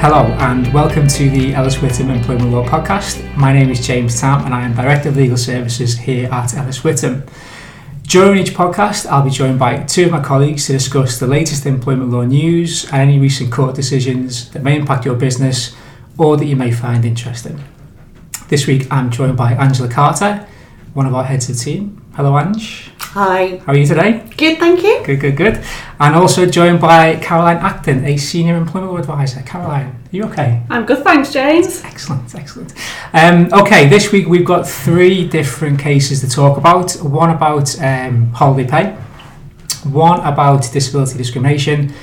Hello and welcome to the Ellis Whittam Employment Law Podcast. My name is James Tam and I am Director of Legal Services here at Ellis Whittam. During each podcast, I'll be joined by two of my colleagues to discuss the latest employment law news and any recent court decisions that may impact your business or that you may find interesting. This week, I'm joined by Angela Carter, one of our heads of team. Hello, Ange. Hi. How are you today? Good, thank you. Good, good, good. And also joined by Caroline Acton, a senior employment advisor. Caroline, are you okay? I'm good, thanks, James. Excellent, excellent. Um, okay, this week we've got three different cases to talk about. One about um, holiday pay, one about disability discrimination.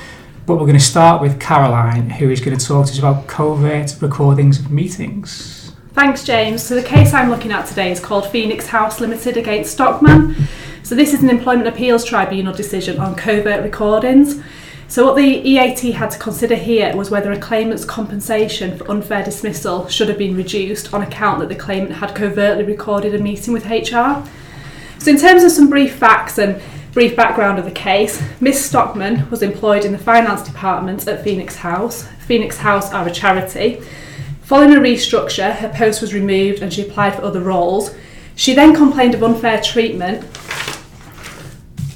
But we're going to start with Caroline, who is going to talk to us about covert recordings of meetings. Thanks, James. So the case I'm looking at today is called Phoenix House Limited against Stockman. So this is an Employment Appeals Tribunal decision on covert recordings. So what the EAT had to consider here was whether a claimant's compensation for unfair dismissal should have been reduced on account that the claimant had covertly recorded a meeting with HR. So in terms of some brief facts and brief background of the case, Miss Stockman was employed in the finance department at Phoenix House. Phoenix House are a charity. Following a restructure, her post was removed and she applied for other roles. She then complained of unfair treatment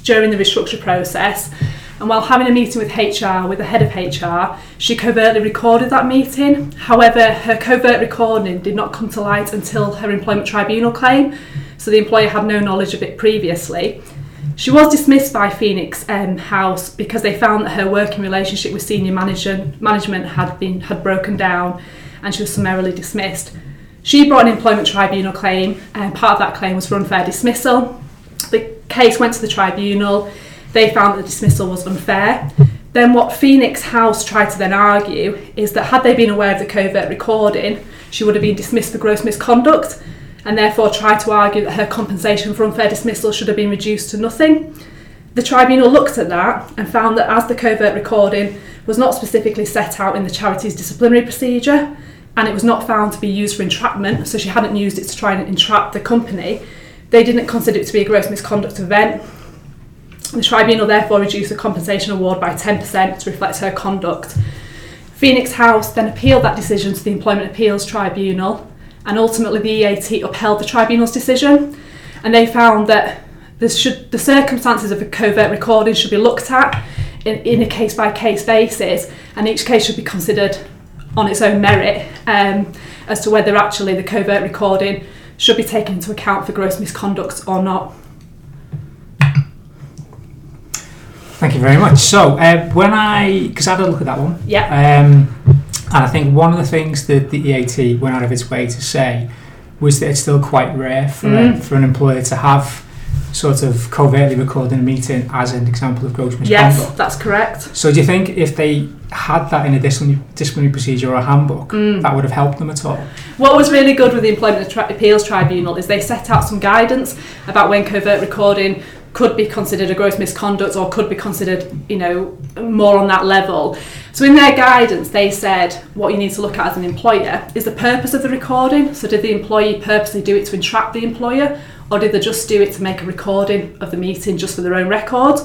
during the restructure process. And while having a meeting with HR, with the head of HR, she covertly recorded that meeting. However, her covert recording did not come to light until her employment tribunal claim, so the employer had no knowledge of it previously. She was dismissed by Phoenix um, House because they found that her working relationship with senior management had been had broken down, and she was summarily dismissed. She brought an employment tribunal claim, and part of that claim was for unfair dismissal. The case went to the tribunal. They found that the dismissal was unfair. Then what Phoenix House tried to then argue is that had they been aware of the covert recording, she would have been dismissed for gross misconduct and therefore tried to argue that her compensation for unfair dismissal should have been reduced to nothing. The tribunal looked at that and found that as the covert recording was not specifically set out in the charity's disciplinary procedure and it was not found to be used for entrapment, so she hadn't used it to try and entrap the company, they didn't consider it to be a gross misconduct event. The tribunal therefore reduced the compensation award by 10% to reflect her conduct. Phoenix House then appealed that decision to the Employment Appeals Tribunal, and ultimately the EAT upheld the tribunal's decision. And they found that should, the circumstances of a covert recording should be looked at in, in a case by case basis, and each case should be considered on its own merit um, as to whether actually the covert recording should be taken into account for gross misconduct or not. Thank you very much. So, uh, when I, because I had a look at that one, Yeah. Um, and I think one of the things that the EAT went out of its way to say was that it's still quite rare for, Mm. for an employer to have sort of covertly recording a meeting as an example of gross misconduct. Yes, that's correct. So do you think if they had that in a disciplinary, disciplinary procedure or a handbook, Mm. that would have helped them at all? What was really good with the Employment Appeals Tribunal is they set out some guidance about when covert recording could be considered a gross misconduct or could be considered, you know, more on that level. So in their guidance, they said what you need to look at as an employer is the purpose of the recording. So did the employee purposely do it to entrap the employer, or did they just do it to make a recording of the meeting just for their own records?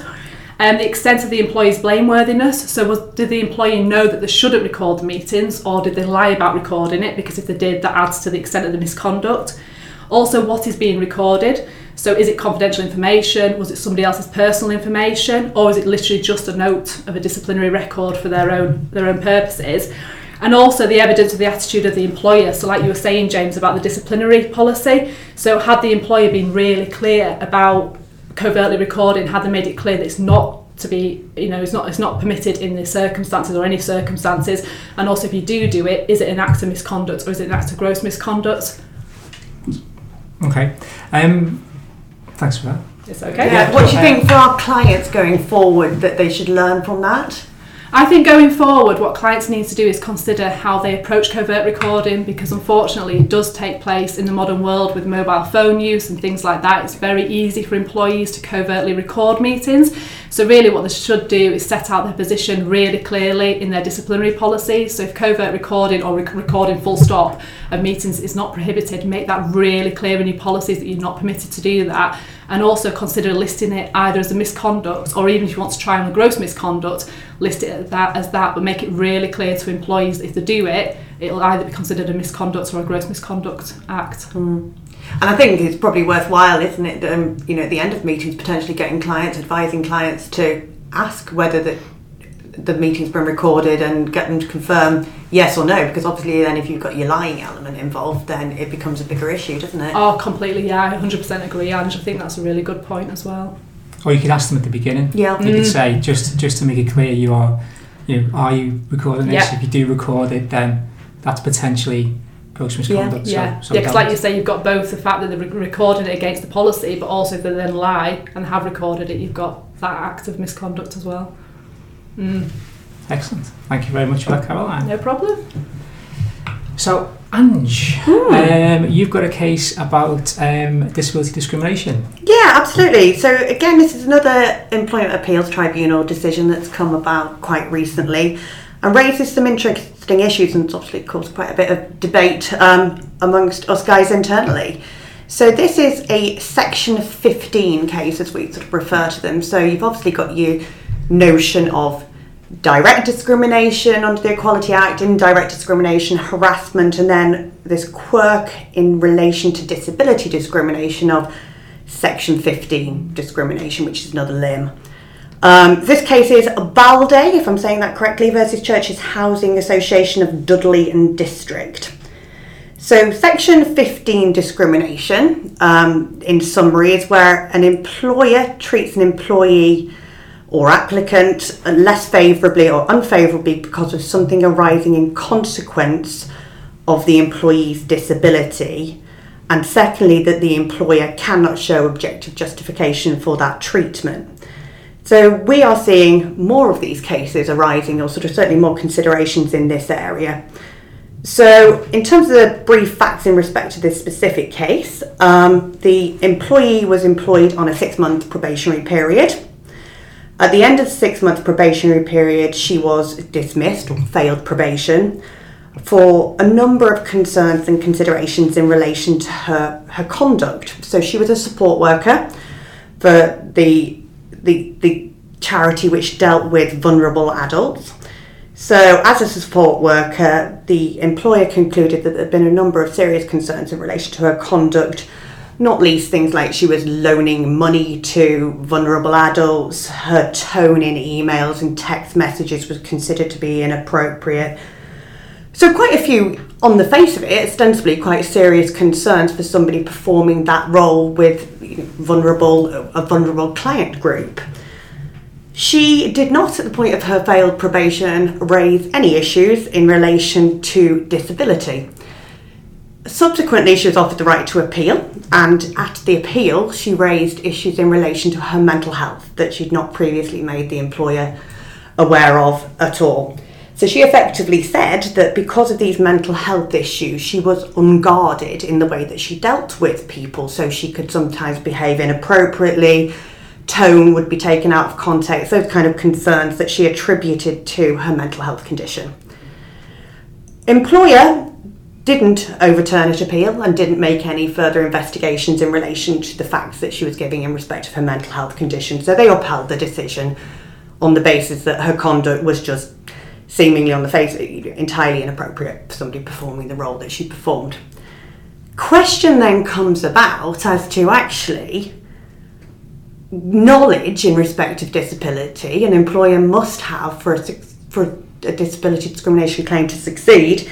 And um, the extent of the employee's blameworthiness. So, was, did the employee know that they shouldn't record the meetings, or did they lie about recording it? Because if they did, that adds to the extent of the misconduct. Also, what is being recorded? So, is it confidential information? Was it somebody else's personal information, or is it literally just a note of a disciplinary record for their own their own purposes? And also the evidence of the attitude of the employer. So, like you were saying, James, about the disciplinary policy. So, had the employer been really clear about covertly recording, had they made it clear that it's not to be, you know, it's not it's not permitted in the circumstances or any circumstances. And also, if you do do it, is it an act of misconduct or is it an act of gross misconduct? Okay. Um, thanks for that. It's okay. Yeah, what do you think for our clients going forward that they should learn from that? I think going forward, what clients need to do is consider how they approach covert recording because unfortunately it does take place in the modern world with mobile phone use and things like that. It's very easy for employees to covertly record meetings. So, really, what they should do is set out their position really clearly in their disciplinary policy. So, if covert recording or rec- recording full stop of meetings is not prohibited, make that really clear in your policies that you're not permitted to do that and also consider listing it either as a misconduct or even if you want to try on a gross misconduct, list it as that, as that but make it really clear to employees if they do it, it'll either be considered a misconduct or a gross misconduct act. And I think it's probably worthwhile, isn't it, um, you know, at the end of meetings, potentially getting clients, advising clients to ask whether the, the meeting's been recorded and get them to confirm yes or no, because obviously then if you've got your lying element involved, then it becomes a bigger issue, doesn't it? Oh, completely, yeah, I 100% agree, Ange. I think that's a really good point as well. Or you could ask them at the beginning. Yeah. You could mm. say just just to make it clear you are, you know, are you recording this? Yeah. If you do record it, then that's potentially gross misconduct. yeah, So, so yeah, because like you say, you've got both the fact that they're re- recording it against the policy, but also if they then lie and have recorded it, you've got that act of misconduct as well. Mm, Excellent. Thank you very much for that, Caroline. no problem. So, Ange, um, you've got a case about um, disability discrimination. Yeah, absolutely. So again, this is another Employment Appeals Tribunal decision that's come about quite recently and raises some interesting issues and it's obviously caused quite a bit of debate um, amongst us guys internally. So this is a Section 15 case, as we sort of refer to them. So you've obviously got your notion of direct discrimination under the Equality Act, indirect discrimination, harassment, and then this quirk in relation to disability discrimination of Section 15 discrimination, which is another limb. Um, this case is Baldeh, if I'm saying that correctly, versus Churches Housing Association of Dudley and District. So, Section 15 discrimination, um, in summary, is where an employer treats an employee or applicant less favourably or unfavourably because of something arising in consequence of the employee's disability. And secondly, that the employer cannot show objective justification for that treatment. So we are seeing more of these cases arising, or sort of certainly more considerations in this area. So, in terms of the brief facts in respect to this specific case, um, the employee was employed on a six month probationary period. At the end of the six month probationary period, she was dismissed or failed probation for a number of concerns and considerations in relation to her, her conduct. So, she was a support worker for the, the, the charity which dealt with vulnerable adults. So, as a support worker, the employer concluded that there had been a number of serious concerns in relation to her conduct, not least things like she was loaning money to vulnerable adults, her tone in emails and text messages was considered to be inappropriate. So, quite a few, on the face of it, ostensibly quite serious concerns for somebody performing that role with vulnerable, a vulnerable client group. She did not, at the point of her failed probation, raise any issues in relation to disability. Subsequently, she was offered the right to appeal, and at the appeal, she raised issues in relation to her mental health that she'd not previously made the employer aware of at all. So she effectively said that because of these mental health issues, she was unguarded in the way that she dealt with people. So she could sometimes behave inappropriately, tone would be taken out of context, those kind of concerns that she attributed to her mental health condition. Employer didn't overturn her appeal and didn't make any further investigations in relation to the facts that she was giving in respect of her mental health condition. So they upheld the decision on the basis that her conduct was just seemingly on the face entirely inappropriate for somebody performing the role that she performed. Question then comes about as to actually knowledge in respect of disability an employer must have for a, for a disability discrimination claim to succeed.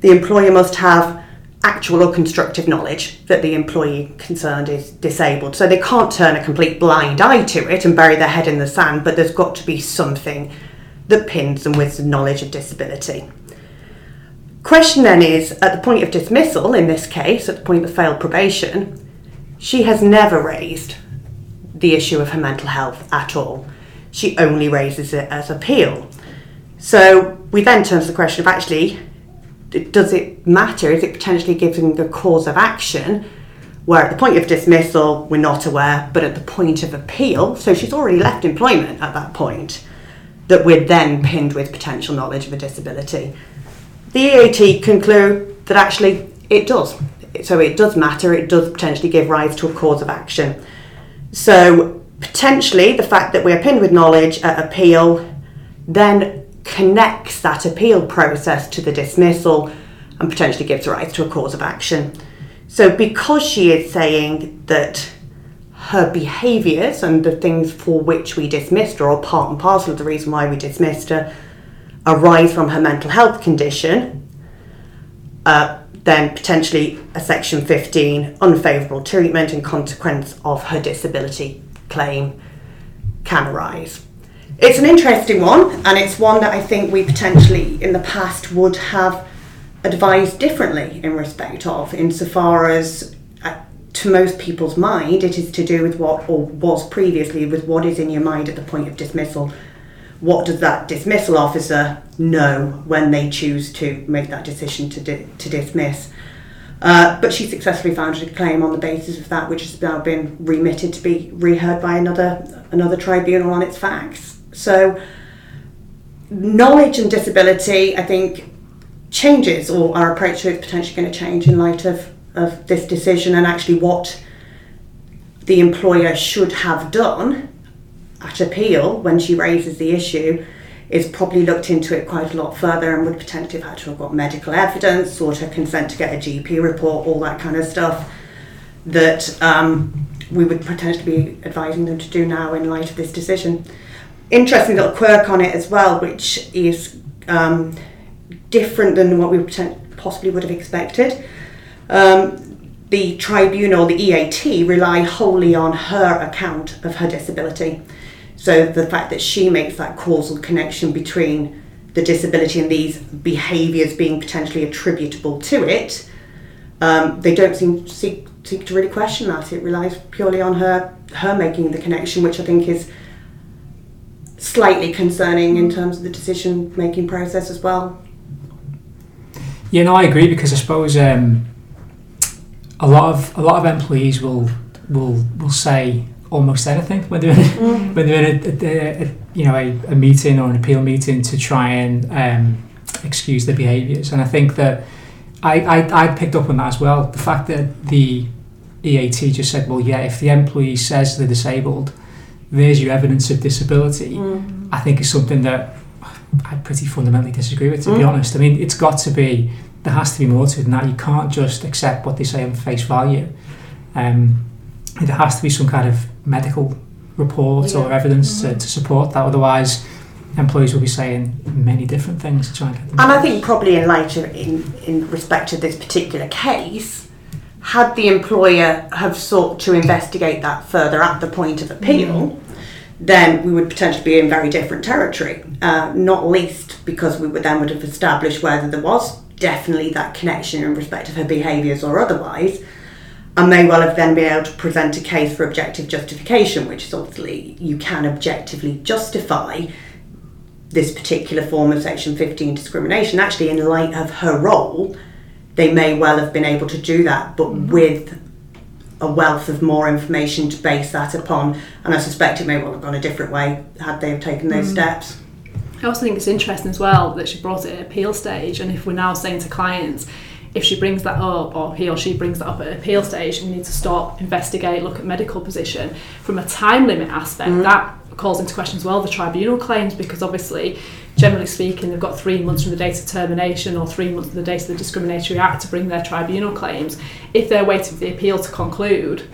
The employer must have actual or constructive knowledge that the employee concerned is disabled. So they can't turn a complete blind eye to it and bury their head in the sand, but there's got to be something that pins them with some knowledge of disability. Question then is at the point of dismissal, in this case, at the point of failed probation, she has never raised the issue of her mental health at all. She only raises it as appeal. So we then turn to the question of actually, does it matter? Is it potentially giving the cause of action? Where at the point of dismissal, we're not aware, but at the point of appeal, so she's already left employment at that point, that we're then pinned with potential knowledge of a disability. The EAT conclude that actually it does. So it does matter, it does potentially give rise to a cause of action. So potentially the fact that we're pinned with knowledge at appeal then connects that appeal process to the dismissal and potentially gives rise to a cause of action. So because she is saying that her behaviours and the things for which we dismissed her, or part and parcel of the reason why we dismissed her, arise from her mental health condition, uh, then potentially a Section 15 unfavourable treatment in consequence of her disability claim can arise. It's an interesting one, and it's one that I think we potentially in the past would have advised differently in respect of, insofar as uh, to most people's mind it is to do with what, or was previously, with what is in your mind at the point of dismissal. What does that dismissal officer know when they choose to make that decision to, di- to dismiss? Uh, but she successfully founded a claim on the basis of that, which has now been remitted to be reheard by another another tribunal on its facts. So, knowledge and disability, I think, changes, or our approach to it is potentially going to change in light of, of this decision and actually what the employer should have done at appeal when she raises the issue is probably looked into it quite a lot further and would potentially have had to have got medical evidence, sought her consent to get a GP report, all that kind of stuff that um, we would potentially be advising them to do now in light of this decision. Interesting little quirk on it as well, which is um, different than what we possibly would have expected. Um, the tribunal, the EAT, rely wholly on her account of her disability. So the fact that she makes that causal connection between the disability and these behaviours being potentially attributable to it, um, they don't seem to seek, seek to really question that. It relies purely on her her making the connection, which I think is slightly concerning in terms of the decision making process as well. Yeah, no, I agree because I suppose um, a lot of a lot of employees will will will say almost anything when they're in, mm. when they're in a, a, a you know a, a, meeting or an appeal meeting to try and um, excuse their behaviours. And I think that I, I I picked up on that as well. The fact that the EAT just said, well, yeah, if the employee says they're disabled, there's your evidence of disability. Mm. I think is something that I pretty fundamentally disagree with, to mm. be honest. I mean, it's got to be there has to be more to it than that. You can't just accept what they say on face value. Um, there has to be some kind of medical report yeah. or evidence mm-hmm. to, to support that. Otherwise, employees will be saying many different things to try and get them. And I think probably in light of in, in respect to this particular case, had the employer have sought to investigate that further at the point of appeal, mm. then we would potentially be in very different territory. Uh, not least because we would then would have established whether there was definitely that connection in respect of her behaviours or otherwise and may well have then been able to present a case for objective justification, which is obviously you can objectively justify this particular form of Section 15 discrimination. Actually, in light of her role, they may well have been able to do that, but mm-hmm. with a wealth of more information to base that upon. And I suspect it may well have gone a different way had they have taken those mm-hmm. steps. I also think it's interesting as well that she brought it at appeal stage, and if we're now saying to clients, if she brings that up or he or she brings that up at appeal stage we need to stop investigate look at medical position from a time limit aspect mm. that calls into question as well the tribunal claims because obviously generally speaking they've got three months from the date of termination or three months from the date of the discriminatory act to bring their tribunal claims if they're waiting for the appeal to conclude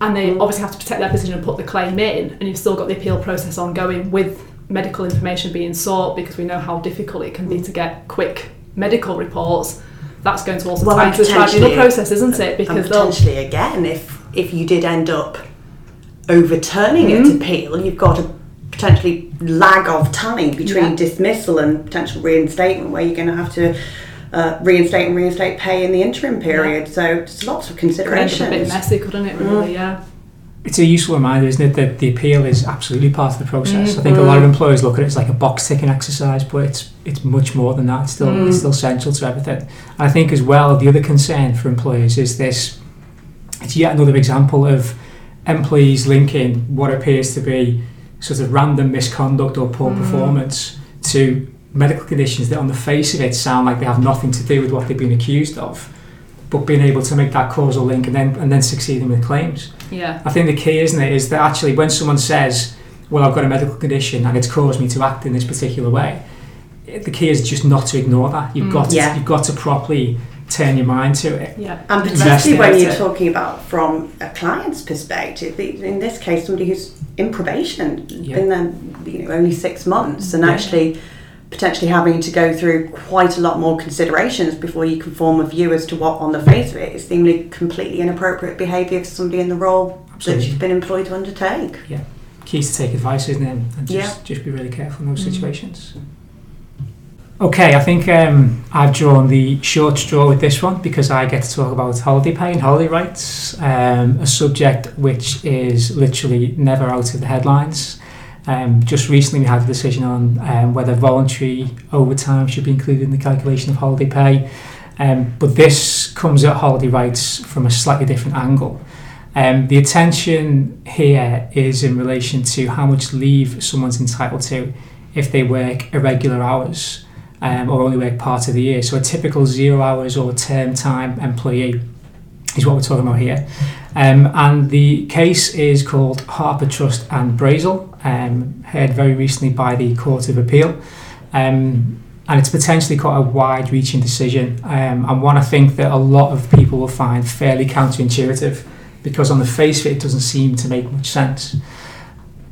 and they mm. obviously have to protect their position and put the claim in and you've still got the appeal process ongoing with medical information being sought because we know how difficult it can be to get quick medical reports that's going to also well, tie into the tribunal process, isn't it? Because potentially again, if if you did end up overturning mm-hmm. its appeal, you've got a potentially lag of time between yeah. dismissal and potential reinstatement, where you're going to have to. Uh, reinstate and reinstate pay in the interim period, yeah. so there's lots of considerations. a bit messy, couldn't it? Really, mm. yeah it's a useful reminder, isn't it, that the appeal is absolutely part of the process. Mm-hmm. I think a lot of employers look at it as like a box ticking exercise, but it's it's much more than that. It's still mm. it's still central to everything. And I think as well, the other concern for employers is this. It's yet another example of employees linking what appears to be sort of random misconduct or poor mm. performance to medical conditions that, on the face of it, sound like they have nothing to do with what they've been accused of but being able to make that causal link and then and then succeeding with claims. Yeah. I think the key, isn't it, is that actually when someone says, "Well, I've got a medical condition and it's caused me to act in this particular way," the key is just not to ignore that. You've Mm. got to, Yeah. you've got to properly turn your mind to it. Yeah. And particularly when you're it. talking about from a client's perspective, in this case, somebody who's in probation, Yeah. been there you know, only six months, and Yeah. actually potentially having to go through quite a lot more considerations before you can form a view as to what, on the face of it, is seemingly completely inappropriate behaviour for somebody in the role Absolutely. that she's been employed to undertake. Key is to take advice, isn't it? And just, just be really careful in those mm-hmm. situations. Okay, I think um, I've drawn the short straw with this one because I get to talk about holiday pay and holiday rights, um, a subject which is literally never out of the headlines. Um, just recently, we had a decision on um, whether voluntary overtime should be included in the calculation of holiday pay. Um, but this comes at holiday rights from a slightly different angle. Um, the attention here is in relation to how much leave someone's entitled to if they work irregular hours um, or only work part of the year. So a typical zero hours or term time employee is what we're talking about here. Um, and the case is called Harpur Trust and Brazel, um, heard very recently by the Court of Appeal. Um, and it's potentially quite a wide reaching decision, um, and one I think that a lot of people will find fairly counterintuitive because, on the face of it, it doesn't seem to make much sense.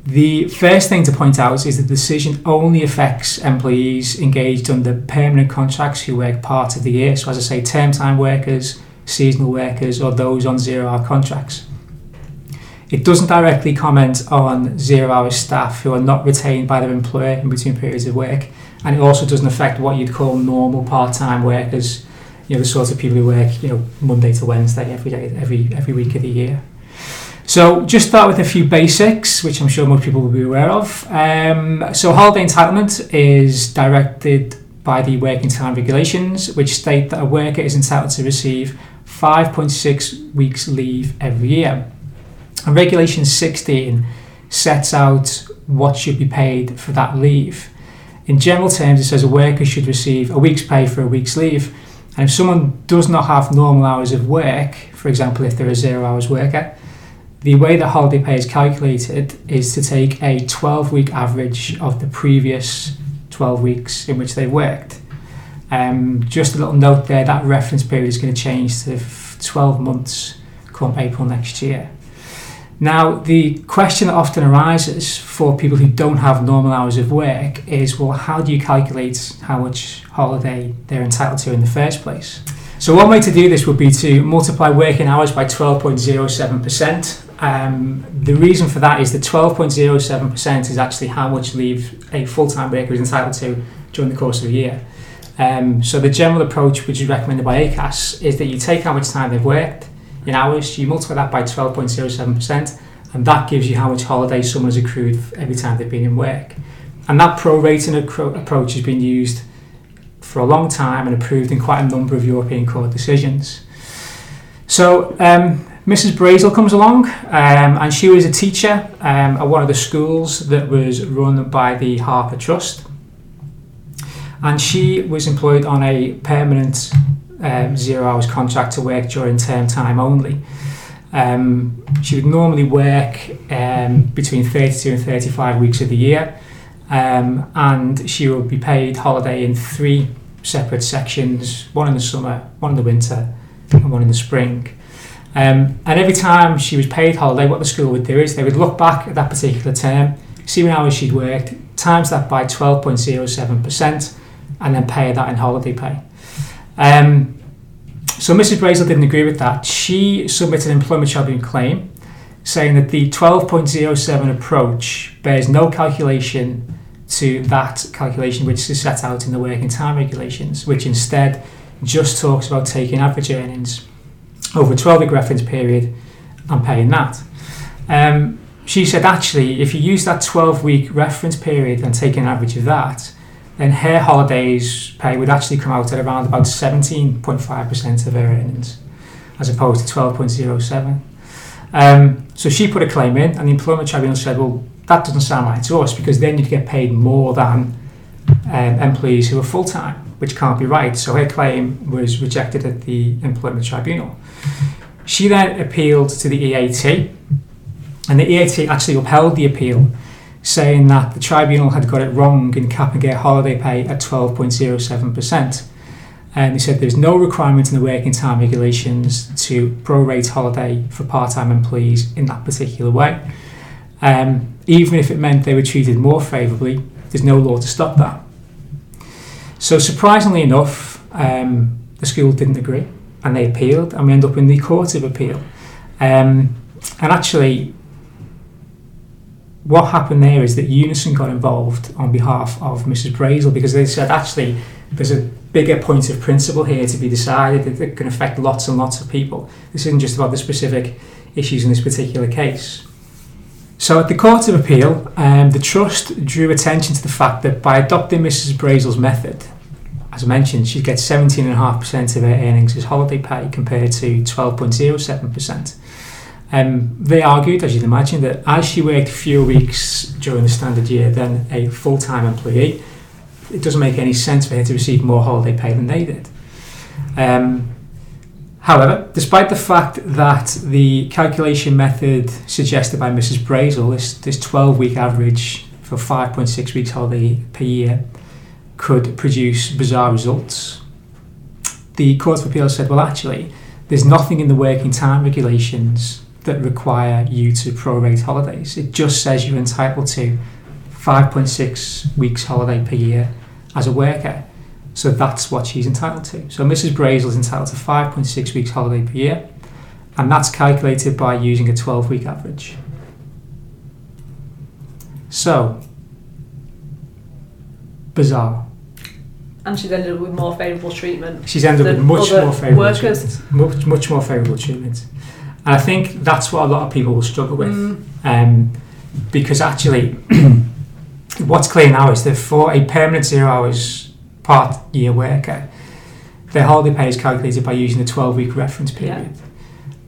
The first thing to point out is the decision only affects employees engaged under permanent contracts who work part of the year. So, as I say, term time workers, seasonal workers, or those on zero hour contracts. It doesn't directly comment on zero hour staff who are not retained by their employer in between periods of work, and it also doesn't affect what you'd call normal part time workers, you know, the sort of people who work, you know, Monday to Wednesday every day, every every week of the year. So, just start with a few basics, which I'm sure most people will be aware of. Um, so, holiday entitlement is directed by the working time regulations, which state that a worker is entitled to receive 5.6 weeks leave every year. And Regulation 16 sets out what should be paid for that leave. In general terms, it says a worker should receive a week's pay for a week's leave. And if someone does not have normal hours of work, for example, if they're a zero hours worker, the way that holiday pay is calculated is to take a 12 week average of the previous 12 weeks in which they worked. Um, just a little note there that reference period is going to change to 12 months come April next year. Now, the question that often arises for people who don't have normal hours of work is well, how do you calculate how much holiday they're entitled to in the first place? So, one way to do this would be to multiply working hours by 12.07%. Um, the reason for that is the 12.07% is actually how much leave a full time worker is entitled to during the course of a year. Um, so, the general approach, which is recommended by ACAS, is that you take how much time they've worked in hours, you multiply that by 12.07%, and that gives you how much holiday someone has accrued every time they've been in work. And that prorating accro- approach has been used for a long time and approved in quite a number of European court decisions. So, um, Mrs. Brazel comes along, um, and she was a teacher um, at one of the schools that was run by the Harpur Trust. And she was employed on a permanent um, zero hours contract to work during term time only. Um, she would normally work um, between 32 and 35 weeks of the year, um, and she would be paid holiday in three separate sections one in the summer, one in the winter, and one in the spring. Um, and every time she was paid holiday, what the school would do is they would look back at that particular term, see how hours she'd worked, times that by 12.07%, and then pay that in holiday pay. Um, so Mrs. Brazel didn't agree with that. She submitted an employment tribunal claim saying that the 12.07 approach bears no calculation to that calculation which is set out in the working time regulations, which instead just talks about taking average earnings over a 12 week reference period and paying that. Um, she said actually, if you use that 12 week reference period and take an average of that, then her holidays pay would actually come out at around about 17.5% of her earnings, as opposed to 12.07. Um, so she put a claim in, and the employment tribunal said, well, that doesn't sound right to us because then you'd get paid more than um, employees who are full time. Which can't be right. So her claim was rejected at the Employment Tribunal. She then appealed to the EAT, and the EAT actually upheld the appeal, saying that the tribunal had got it wrong in capping her holiday pay at 12.07%. And they said there's no requirement in the working time regulations to prorate holiday for part time employees in that particular way. Um, even if it meant they were treated more favourably, there's no law to stop that. So, surprisingly enough, um, the school didn't agree and they appealed, and we end up in the Court of Appeal. Um, and actually, what happened there is that Unison got involved on behalf of Mrs. Brazel because they said actually there's a bigger point of principle here to be decided that can affect lots and lots of people. This isn't just about the specific issues in this particular case. So at the Court of Appeal, um, the Trust drew attention to the fact that by adopting Mrs. Brazel's method, as I mentioned, she gets 17.5% of her earnings as holiday pay compared to 12.07%. Um, they argued, as you'd imagine, that as she worked fewer weeks during the standard year than a full time employee, it doesn't make any sense for her to receive more holiday pay than they did. Um, however, despite the fact that the calculation method suggested by Mrs. Brazel, this, this 12 week average for 5.6 weeks holiday per year, could produce bizarre results, the Court of Appeal said, well, actually, there's nothing in the working time regulations that require you to prorate holidays. It just says you're entitled to 5.6 weeks holiday per year as a worker. So that's what she's entitled to. So Mrs. Brazel is entitled to 5.6 weeks holiday per year, and that's calculated by using a 12 week average. So, bizarre. And she's ended up with more favourable treatment. She's ended up with much more favourable workers. treatment. Much, much more favourable treatment. And I think that's what a lot of people will struggle with. Mm, Um, because actually, what's clear now is that for a permanent zero hours part year worker, their holiday pay is calculated by using the 12 week reference period.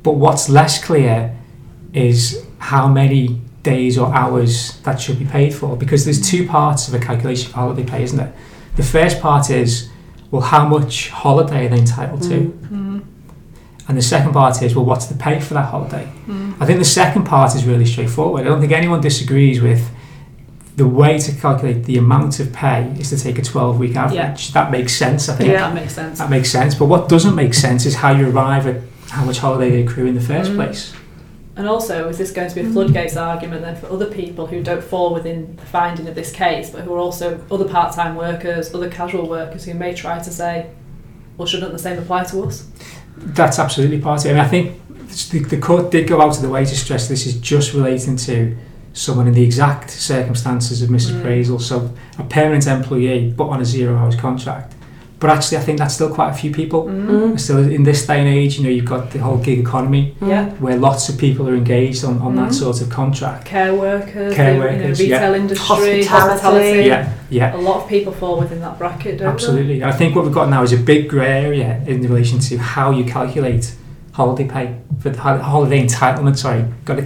But what's less clear is how many days or hours that should be paid for because there's two parts of a calculation for holiday pay, isn't it? The first part is, well, how much holiday are they entitled to? mm, And the second part is, well, what's the pay for that holiday? mm. I think the second part is really straightforward. I don't think anyone disagrees with the way to calculate the amount of pay is to take a 12 week average. Yeah. That makes sense, I think. Yeah. That makes sense. That makes sense. But what doesn't make sense is how you arrive at how much holiday they accrue in the first Mm. place. And also, is this going to be a floodgates argument then for other people who don't fall within the finding of this case, but who are also other part time workers, other casual workers who may try to say, well, shouldn't the same apply to us? That's absolutely part of it. I mean, I think the, the court did go out of the way to stress this is just relating to someone in the exact circumstances of Mrs. Mm. Brazel, so a permanent employee but on a zero hours contract. But actually, I think that's still quite a few people. Mm. Still, in this day and age, you know, you've got the whole gig economy Yeah. where lots of people are engaged on, on that Mhm. sort of contract. Care workers, Care the, workers, you know, yeah. retail industry, Hospitality. hospitality. Yeah, yeah. A lot of people fall within that bracket, don't Absolutely. I think what we've got now is a big grey area in relation to how you calculate holiday pay for the holiday entitlement. Sorry, got to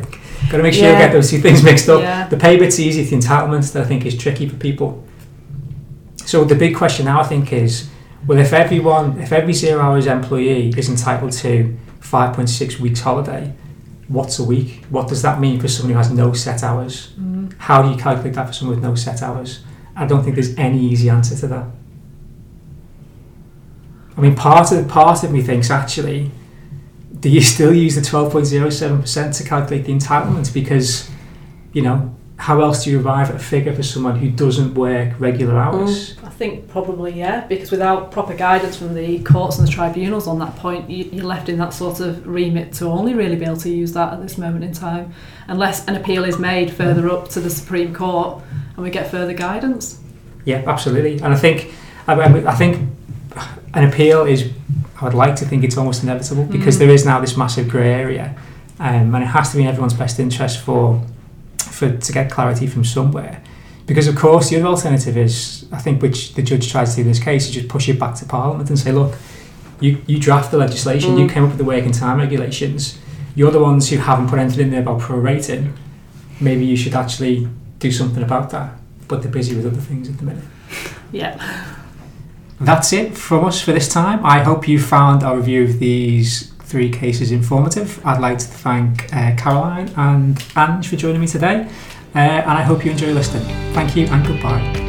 got to make sure you get those two things mixed up. Yeah. The pay bit's easy. The entitlements that I think is tricky for people. So the big question now I think is, well, if everyone, if every zero hours employee is entitled to 5.6 weeks holiday, what's a week? What does that mean for someone who has no set hours? Mm. How do you calculate that for someone with no set hours? I don't think there's any easy answer to that. I mean, part of part of me thinks actually, do you still use the twelve point zero seven percent to calculate the entitlement? Because, you know, how else do you arrive at a figure for someone who doesn't work regular mm, hours? I think probably yeah, because without proper guidance from the courts and the tribunals on that point, you, you're left in that sort of remit to only really be able to use that at this moment in time, unless an appeal is made further up to the Supreme Court and we get further guidance. Yeah, absolutely. And I think, I I think, an appeal is. I would like to think it's almost inevitable because Mm. there is now this massive grey area, um, and it has to be in everyone's best interest for, for to get clarity from somewhere. Because of course, the other alternative is, I think, which the judge tries to do in this case, is just push it back to Parliament and say, look, you you draft the legislation, you Mm. came up with the working time regulations, you're the ones who haven't put anything in there about prorating. Maybe you should actually do something about that. But they're busy with other things at the minute. Yeah. That's it from us for this time. I hope you found our review of these three cases informative. I'd like to thank uh, Caroline and Ange for joining me today, uh, and I hope you enjoy listening. Thank you and goodbye.